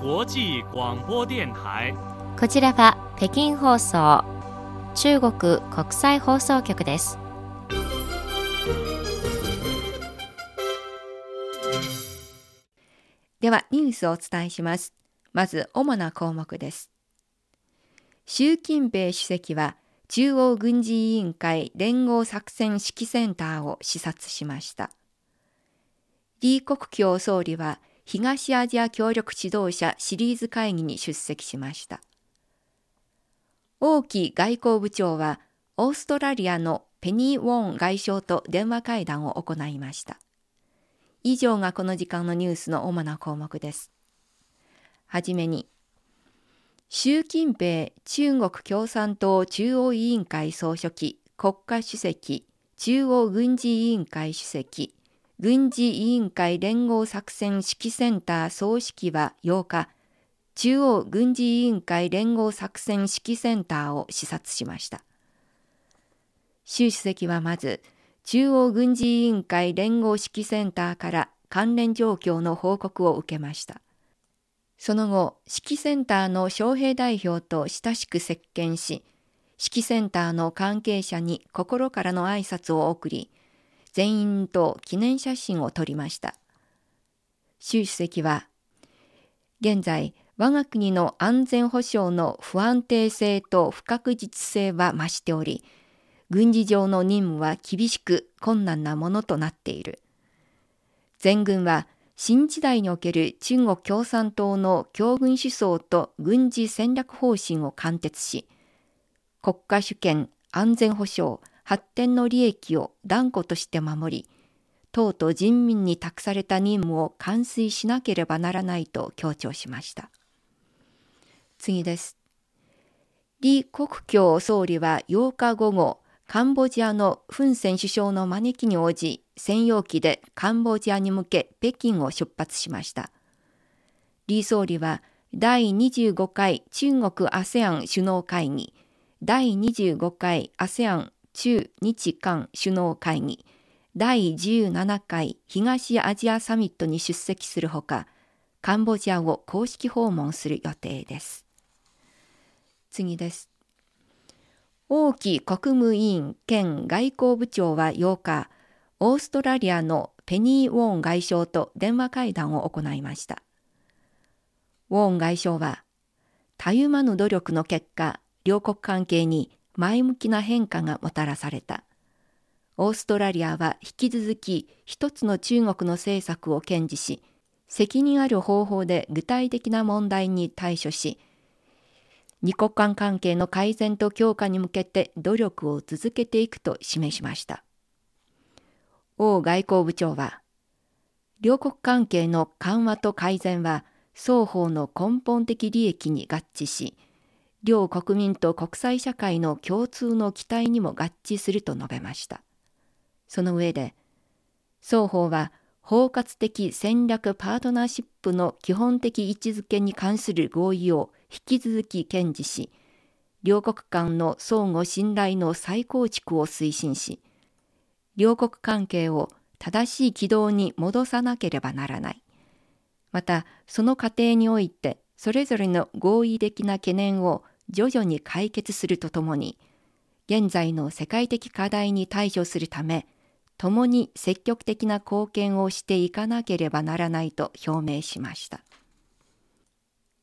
際广播電台。こちらは北京放送中国国際放送局です。ではニュースをお伝えします。まず主な項目です。習近平主席は中央軍事委員会連合作戦指揮センターを視察しました。李克強総理は東アジア協力指導者シリーズ会議に出席しました。王毅外交部長はオーストラリアのペニー・ウォーン外相と電話会談を行いました。以上がこの時間のニュースの主な項目です。はじめに、習近平中国共産党中央委員会総書記、国家主席、中央軍事委員会主席、軍事委員会連合作戦指揮センター総指揮は8日、中央軍事委員会連合作戦指揮センターを視察しました。習主席はまず、中央軍事委員会連合指揮センターから関連状況の報告を受けました。その後、指揮センターの招聘代表と親しく接見し、指揮センターの関係者に心からの挨拶を送り、全員と記念写真を撮りました。習主席は、現在、我が国の安全保障の不安定性と不確実性は増しており、軍事上の任務は厳しく困難なものとなっている。全軍は新時代における中国共産党の強軍思想と軍事戦略方針を貫徹し、国家主権、安全保障、発展の利益を断固として守り、党と人民に託された任務を完遂しなければならないと強調しました。次です。李克強総理は8日午後、カンボジアのフン・セン首相の招きに応じ、専用機でカンボジアに向け北京を出発しました。李総理は第25回中国 ASEAN 首脳会議、第25回 ASEAN 中日韓首脳会議、第17回東アジアサミットに出席するほか、カンボジアを公式訪問する予定です。次です。王毅国務委員兼外交部長は8日、オーストラリアのペニー・ウォーン外相と電話会談を行いました。ウォーン外相は、たゆまぬ努力の結果、両国関係に前向きな変化がもたらされた。オーストラリアは引き続き一つの中国の政策を堅持し、責任ある方法で具体的な問題に対処し、二国間関係の改善と強化に向けて努力を続けていくと示しました。王外交部長は、両国関係の緩和と改善は双方の根本的利益に合致し、両国民と国際社会の共通の期待にも合致すると述べました。その上で、双方は包括的戦略パートナーシップの基本的位置づけに関する合意を引き続き堅持し、両国間の相互信頼の再構築を推進し、両国関係を正しい軌道に戻さなければならない。また、その過程において、それぞれの合意的な懸念を徐々に解決するとともに、現在の世界的課題に対処するため、共に積極的な貢献をしていかなければならないと表明しました。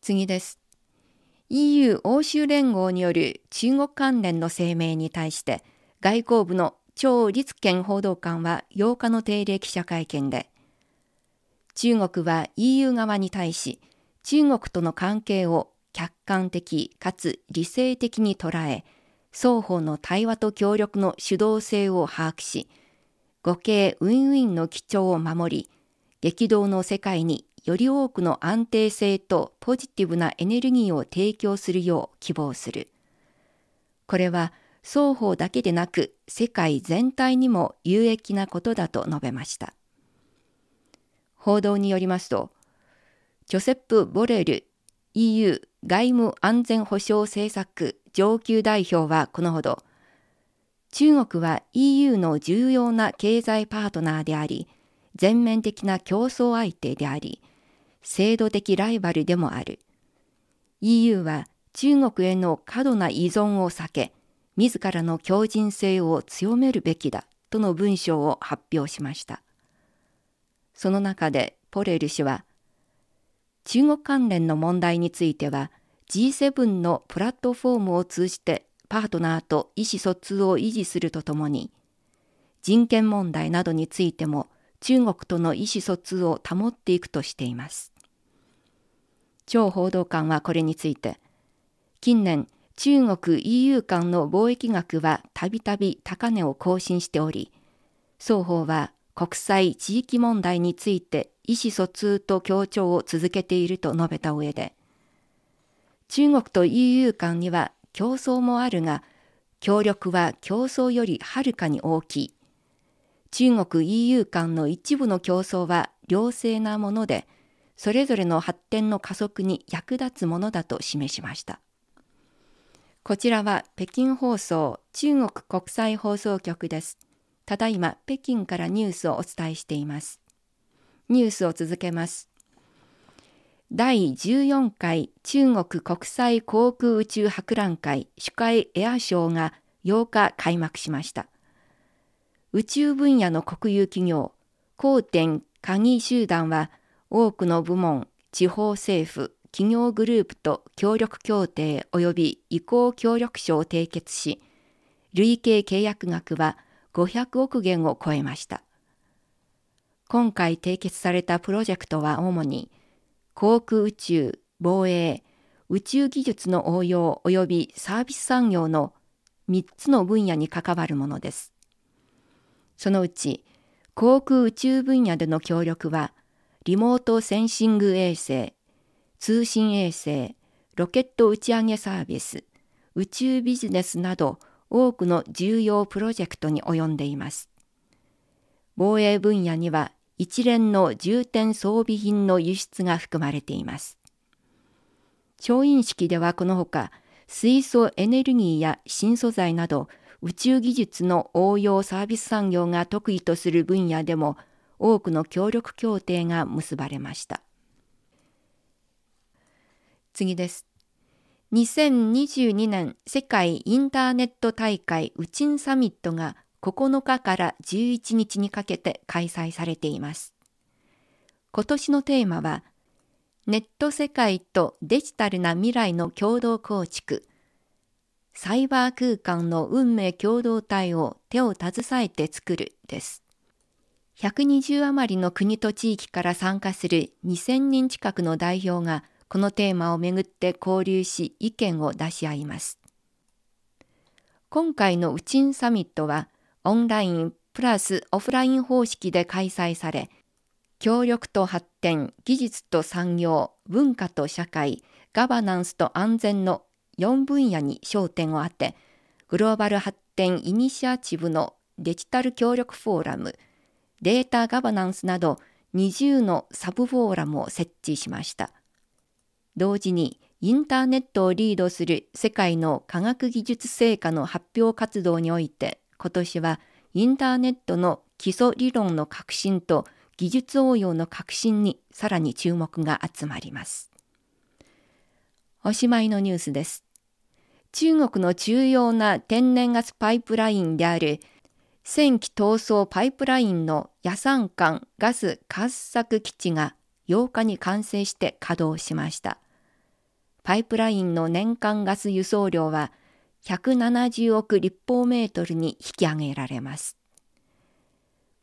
次です。EU 欧州連合による中国関連の声明に対して、外交部の張立憲報道官は8日の定例記者会見で、中国は EU 側に対し、中国との関係を客観的かつ理性的に捉え、双方の対話と協力の主導性を把握し、互恵ウィンウィンの基調を守り、激動の世界により多くの安定性とポジティブなエネルギーを提供するよう希望する。これは双方だけでなく世界全体にも有益なことだと述べました。報道によりますと、ジョセップ・ボレル EU 外務安全保障政策上級代表はこのほど、中国は EU の重要な経済パートナーであり、全面的な競争相手であり、制度的ライバルでもある。EU は中国への過度な依存を避け、自らの強靭性を強めるべきだとの文章を発表しました。その中でポレル氏は、中国関連の問題については G7 のプラットフォームを通じてパートナーと意思疎通を維持するとともに、人権問題などについても中国との意思疎通を保っていくとしています。張報道官はこれについて、近年、中国 EU 間の貿易額はたびたび高値を更新しており、双方は国際地域問題について意思疎通と協調を続けていると述べた上で、中国と EU 間には競争もあるが、協力は競争よりはるかに大きい。中国 EU 間の一部の競争は良性なもので、それぞれの発展の加速に役立つものだと示しました。こちらは北京放送中国国際放送局です。ただいま北京からニュースをお伝えしています。ニュースを続けます。第14回中国国際航空宇宙博覧会主会エアショーが8日開幕しました。宇宙分野の国有企業、高点鍵集団は多くの部門、地方政府、企業グループと協力協定及び移行協力書を締結し、累計契約額は500億元を超えました。今回締結されたプロジェクトは主に航空宇宙、防衛、宇宙技術の応用及びサービス産業の3つの分野に関わるものです。そのうち航空宇宙分野での協力はリモートセンシング衛星、通信衛星、ロケット打ち上げサービス、宇宙ビジネスなど多くの重要プロジェクトに及んでいます。防衛分野には一連の重点装備品の輸出が含まれています。調印式ではこのほか水素エネルギーや新素材など宇宙技術の応用サービス産業が得意とする分野でも多くの協力協定が結ばれました。次です。2022年世界インターネット大会ウチンサミットが9日から11日にかけて開催されています。今年のテーマは、ネット世界とデジタルな未来の共同構築、サイバー空間の運命共同体を手を携えて作るです。120余りの国と地域から参加する2000人近くの代表がこのテーマをめぐって交流し意見を出し合います。今回のウチンサミットはオンラインプラスオフライン方式で開催され、協力と発展、技術と産業、文化と社会、ガバナンスと安全の4分野に焦点を当て、グローバル発展イニシアチブのデジタル協力フォーラム、データガバナンスなど20のサブフォーラムを設置しました。同時にインターネットをリードする世界の科学技術成果の発表活動において今年はインターネットの基礎理論の革新と技術応用の革新にさらに注目が集まります。おしまいのニュースです。中国の重要な天然ガスパイプラインである戦機闘争パイプラインの野山間ガス掘削基地が8日に完成して稼働しました。パイプラインの年間ガス輸送量は170億立方メートルに引き上げられます。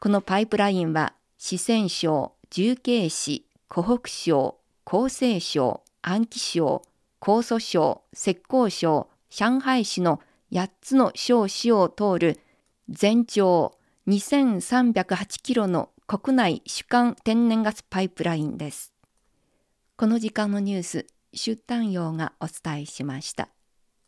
このパイプラインは四川省、重慶市、湖北省、江西省、安徽省、江蘇省、浙江省、上海市の8つの省市を通る全長2308キロの国内主管天然ガスパイプラインです。この時間のニュース、出丹陽がお伝えしました。